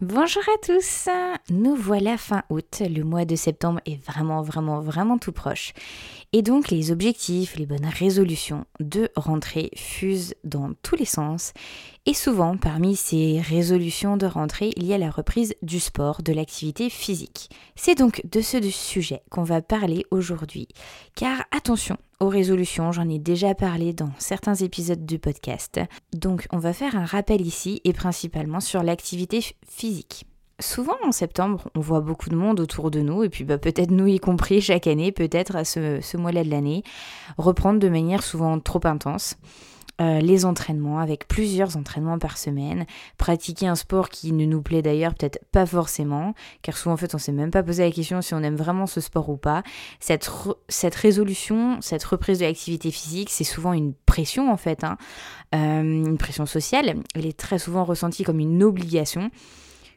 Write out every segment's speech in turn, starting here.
Bonjour à tous, nous voilà fin août, le mois de septembre est vraiment vraiment vraiment tout proche. Et donc les objectifs, les bonnes résolutions de rentrée fusent dans tous les sens. Et souvent parmi ces résolutions de rentrée il y a la reprise du sport, de l'activité physique. C'est donc de ce sujet qu'on va parler aujourd'hui. Car attention, aux résolutions, j'en ai déjà parlé dans certains épisodes du podcast. Donc on va faire un rappel ici et principalement sur l'activité physique. Souvent en septembre, on voit beaucoup de monde autour de nous, et puis bah, peut-être nous y compris chaque année, peut-être à ce, ce mois-là de l'année, reprendre de manière souvent trop intense. Euh, les entraînements, avec plusieurs entraînements par semaine, pratiquer un sport qui ne nous plaît d'ailleurs peut-être pas forcément, car souvent en fait on s'est même pas posé la question si on aime vraiment ce sport ou pas. Cette, cette résolution, cette reprise de l'activité physique, c'est souvent une pression en fait, hein. euh, une pression sociale. Elle est très souvent ressentie comme une obligation,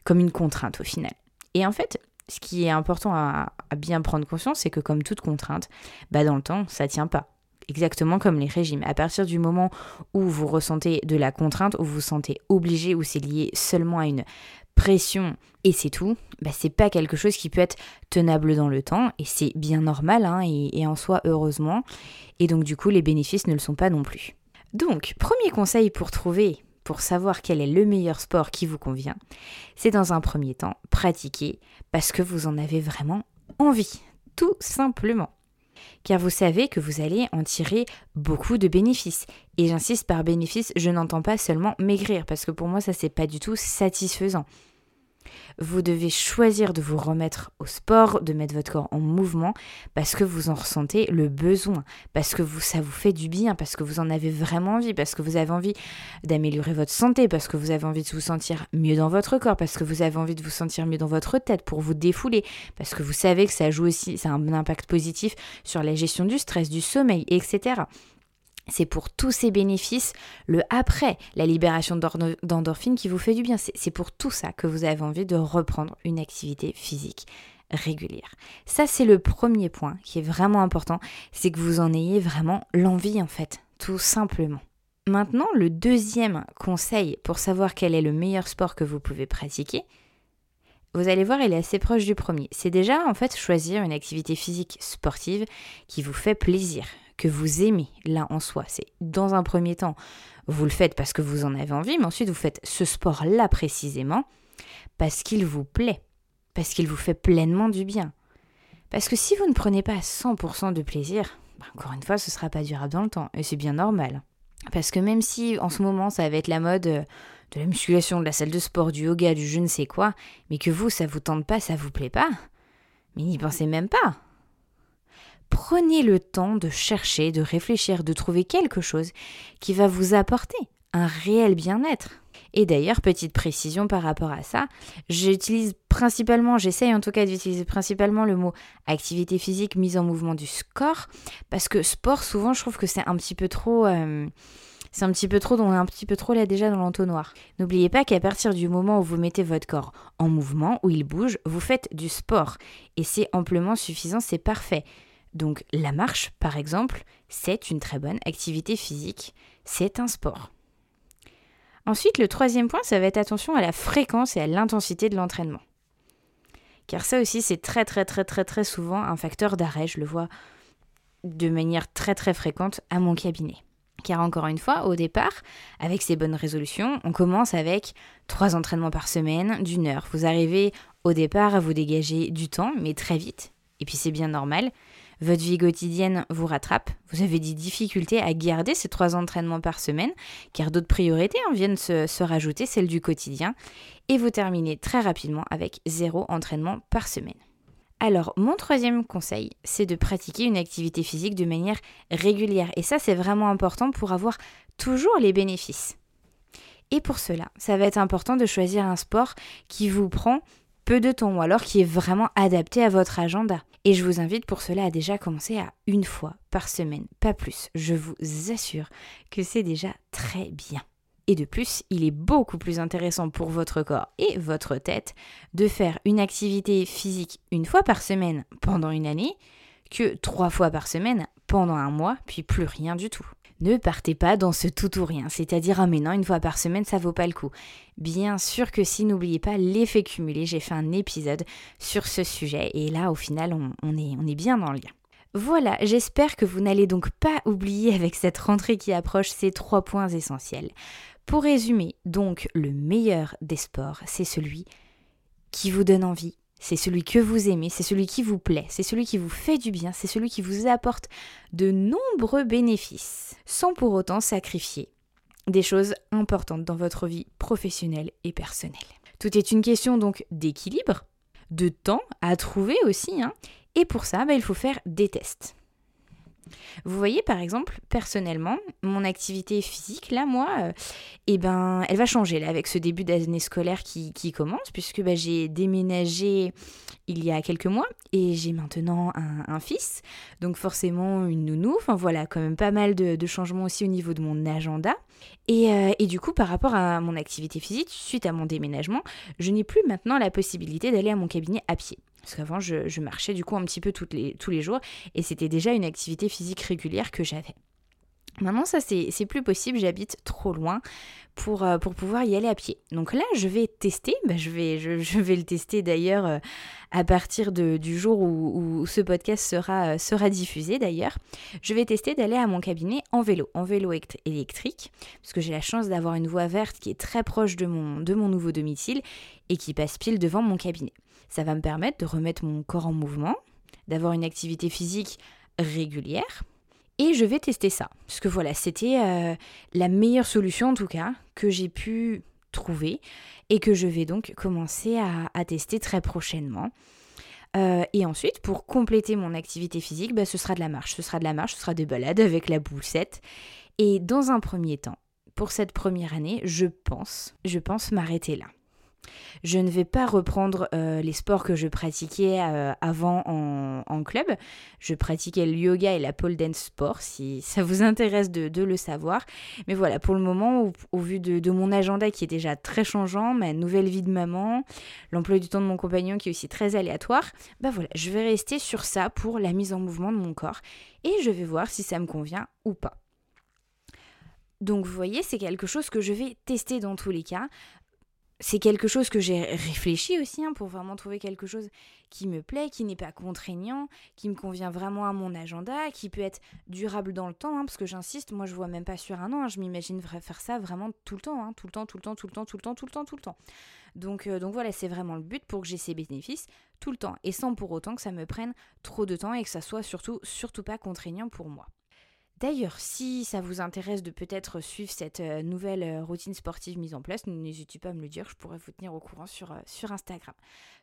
comme une contrainte au final. Et en fait, ce qui est important à, à bien prendre conscience, c'est que comme toute contrainte, bah dans le temps, ça tient pas exactement comme les régimes. À partir du moment où vous ressentez de la contrainte, où vous sentez obligé, où c'est lié seulement à une pression et c'est tout, bah c'est pas quelque chose qui peut être tenable dans le temps et c'est bien normal hein, et en soi heureusement. Et donc du coup les bénéfices ne le sont pas non plus. Donc premier conseil pour trouver pour savoir quel est le meilleur sport qui vous convient, c'est dans un premier temps pratiquer parce que vous en avez vraiment envie, tout simplement car vous savez que vous allez en tirer beaucoup de bénéfices. Et j'insiste par bénéfice, je n'entends pas seulement maigrir, parce que pour moi ça c'est pas du tout satisfaisant. Vous devez choisir de vous remettre au sport, de mettre votre corps en mouvement parce que vous en ressentez le besoin, parce que ça vous fait du bien, parce que vous en avez vraiment envie, parce que vous avez envie d'améliorer votre santé, parce que vous avez envie de vous sentir mieux dans votre corps, parce que vous avez envie de vous sentir mieux dans votre tête pour vous défouler, parce que vous savez que ça joue aussi, ça a un impact positif sur la gestion du stress, du sommeil, etc. C'est pour tous ces bénéfices, le après, la libération d'endorphines qui vous fait du bien. C'est pour tout ça que vous avez envie de reprendre une activité physique régulière. Ça, c'est le premier point qui est vraiment important, c'est que vous en ayez vraiment l'envie en fait, tout simplement. Maintenant, le deuxième conseil pour savoir quel est le meilleur sport que vous pouvez pratiquer, vous allez voir, il est assez proche du premier. C'est déjà en fait choisir une activité physique sportive qui vous fait plaisir, que vous aimez là en soi. C'est dans un premier temps, vous le faites parce que vous en avez envie, mais ensuite vous faites ce sport-là précisément parce qu'il vous plaît, parce qu'il vous fait pleinement du bien. Parce que si vous ne prenez pas 100% de plaisir, bah, encore une fois, ce ne sera pas durable dans le temps, et c'est bien normal. Parce que même si en ce moment ça va être la mode euh, de la musculation, de la salle de sport, du yoga, du je ne sais quoi, mais que vous, ça vous tente pas, ça vous plaît pas, mais n'y pensez même pas prenez le temps de chercher, de réfléchir, de trouver quelque chose qui va vous apporter un réel bien-être. Et d'ailleurs, petite précision par rapport à ça, j'utilise principalement, j'essaye en tout cas d'utiliser principalement le mot activité physique mise en mouvement du score, parce que sport, souvent, je trouve que c'est un petit peu trop... Euh, c'est un petit peu trop, on est un petit peu trop là déjà dans l'entonnoir. N'oubliez pas qu'à partir du moment où vous mettez votre corps en mouvement, où il bouge, vous faites du sport. Et c'est amplement suffisant, c'est parfait. Donc la marche, par exemple, c'est une très bonne activité physique, c'est un sport. Ensuite, le troisième point, ça va être attention à la fréquence et à l'intensité de l'entraînement. Car ça aussi, c'est très très très très très souvent un facteur d'arrêt, je le vois de manière très très fréquente à mon cabinet. Car encore une fois, au départ, avec ces bonnes résolutions, on commence avec trois entraînements par semaine d'une heure. Vous arrivez au départ à vous dégager du temps, mais très vite. Et puis c'est bien normal votre vie quotidienne vous rattrape, vous avez des difficultés à garder ces trois entraînements par semaine, car d'autres priorités en viennent se, se rajouter, celles du quotidien, et vous terminez très rapidement avec zéro entraînement par semaine. Alors, mon troisième conseil, c'est de pratiquer une activité physique de manière régulière. Et ça, c'est vraiment important pour avoir toujours les bénéfices. Et pour cela, ça va être important de choisir un sport qui vous prend de temps ou alors qui est vraiment adapté à votre agenda. Et je vous invite pour cela à déjà commencer à une fois par semaine, pas plus. Je vous assure que c'est déjà très bien. Et de plus, il est beaucoup plus intéressant pour votre corps et votre tête de faire une activité physique une fois par semaine pendant une année que trois fois par semaine pendant un mois, puis plus rien du tout. Ne partez pas dans ce tout ou rien, c'est-à-dire ah mais non, une fois par semaine ça vaut pas le coup. Bien sûr que si, n'oubliez pas l'effet cumulé, j'ai fait un épisode sur ce sujet et là au final on, est, bien dans le lien. Voilà, j'espère que vous n'allez donc pas oublier avec cette rentrée qui approche ces trois points essentiels. Pour résumer, donc le meilleur des sports, c'est celui qui vous donne envie, c'est celui que vous aimez, c'est celui qui vous plaît, c'est celui qui vous fait du bien, c'est celui qui vous apporte de nombreux bénéfices, sans pour autant sacrifier des choses importantes dans votre vie professionnelle et personnelle. Tout est une question donc d'équilibre, de temps à trouver aussi, hein, et pour ça, bah, il faut faire des tests. Vous voyez, par exemple, personnellement, mon activité physique, là, moi, euh, eh ben, elle va changer là, avec ce début d'année scolaire qui, commence, puisque bah, j'ai déménagé il y a quelques mois et j'ai maintenant un, fils, donc forcément une nounou. Enfin voilà, quand même pas mal de, changements aussi au niveau de mon agenda. Et, euh, et, du coup, par rapport à mon activité physique, suite à mon déménagement, je n'ai plus maintenant la possibilité d'aller à mon cabinet à pied. Parce qu'avant, je, marchais du coup un petit peu tous les jours et c'était déjà une activité physique régulière que j'avais. Maintenant, ça, c'est plus possible, j'habite trop loin pour, euh, pour pouvoir y aller à pied. Donc là, je vais tester, bah, je, vais, je, vais le tester d'ailleurs euh, à partir de, du jour où, ce podcast sera, euh, sera diffusé d'ailleurs. Je vais tester d'aller à mon cabinet en vélo, en vélo électrique, parce que j'ai la chance d'avoir une voie verte qui est très proche de mon, de mon nouveau domicile et qui passe pile devant mon cabinet. Ça va me permettre de remettre mon corps en mouvement, d'avoir une activité physique régulière. Et je vais tester ça. Parce que voilà, c'était euh, la meilleure solution en tout cas que j'ai pu trouver et que je vais donc commencer à, tester très prochainement. Euh, et ensuite, pour compléter mon activité physique, bah, ce sera de la marche. Ce sera de la marche, ce sera des balades avec la boussette. Et dans un premier temps, pour cette première année, je pense, je pense m'arrêter là. Je ne vais pas reprendre euh, les sports que je pratiquais euh, avant en, club. Je pratiquais le yoga et la pole dance sport, si ça vous intéresse de, le savoir. Mais voilà, pour le moment, au, vu de, mon agenda qui est déjà très changeant, ma nouvelle vie de maman, l'emploi du temps de mon compagnon qui est aussi très aléatoire, bah voilà, je vais rester sur ça pour la mise en mouvement de mon corps et je vais voir si ça me convient ou pas. Donc vous voyez, c'est quelque chose que je vais tester dans tous les cas c'est quelque chose que j'ai réfléchi aussi hein, pour vraiment trouver quelque chose qui me plaît, qui n'est pas contraignant, qui me convient vraiment à mon agenda, qui peut être durable dans le temps, hein, parce que j'insiste, moi je vois même pas sur un an, hein, je m'imagine faire ça vraiment tout le temps, tout le temps, tout le temps, tout le temps, tout le temps, tout le temps, tout le temps. Donc, euh, donc voilà, c'est vraiment le but pour que j'ai ces bénéfices tout le temps, et sans pour autant que ça me prenne trop de temps et que ça soit surtout, surtout pas contraignant pour moi. D'ailleurs, si ça vous intéresse de peut-être suivre cette euh, nouvelle euh, routine sportive mise en place, n'hésitez pas à me le dire, je pourrais vous tenir au courant sur, euh, sur Instagram.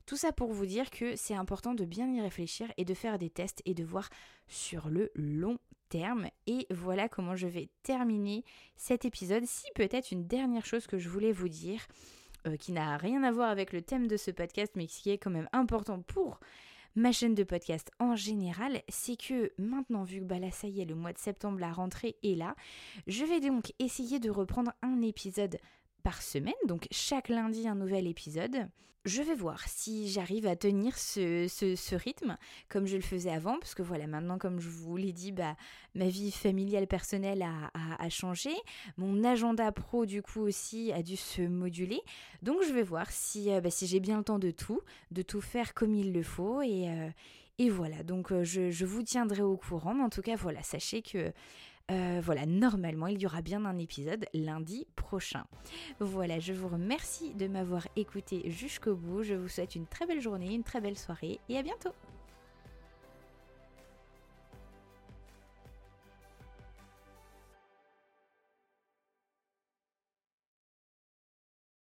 Tout ça pour vous dire que c'est important de bien y réfléchir et de faire des tests et de voir sur le long terme. Et voilà comment je vais terminer cet épisode. Si peut-être une dernière chose que je voulais vous dire, qui n'a rien à voir avec le thème de ce podcast, mais qui est quand même important pour ma chaîne de podcast en général, c'est que maintenant, vu que bah là, ça y est, le mois de septembre, la rentrée est là, je vais donc essayer de reprendre un épisode par semaine, donc chaque lundi un nouvel épisode. Je vais voir si j'arrive à tenir ce, rythme comme je le faisais avant, parce que voilà, maintenant comme je vous l'ai dit, bah, ma vie familiale personnelle a, changé, mon agenda pro du coup aussi a dû se moduler, donc je vais voir si, euh, bah, si j'ai bien le temps de tout, de tout faire comme il le faut, et, euh, et voilà, donc euh, je, je, vous tiendrai au courant, mais en tout cas voilà, sachez que euh, voilà, normalement, il y aura bien un épisode lundi prochain. Voilà, je vous remercie de m'avoir écouté jusqu'au bout. Je vous souhaite une très belle journée, une très belle soirée et à bientôt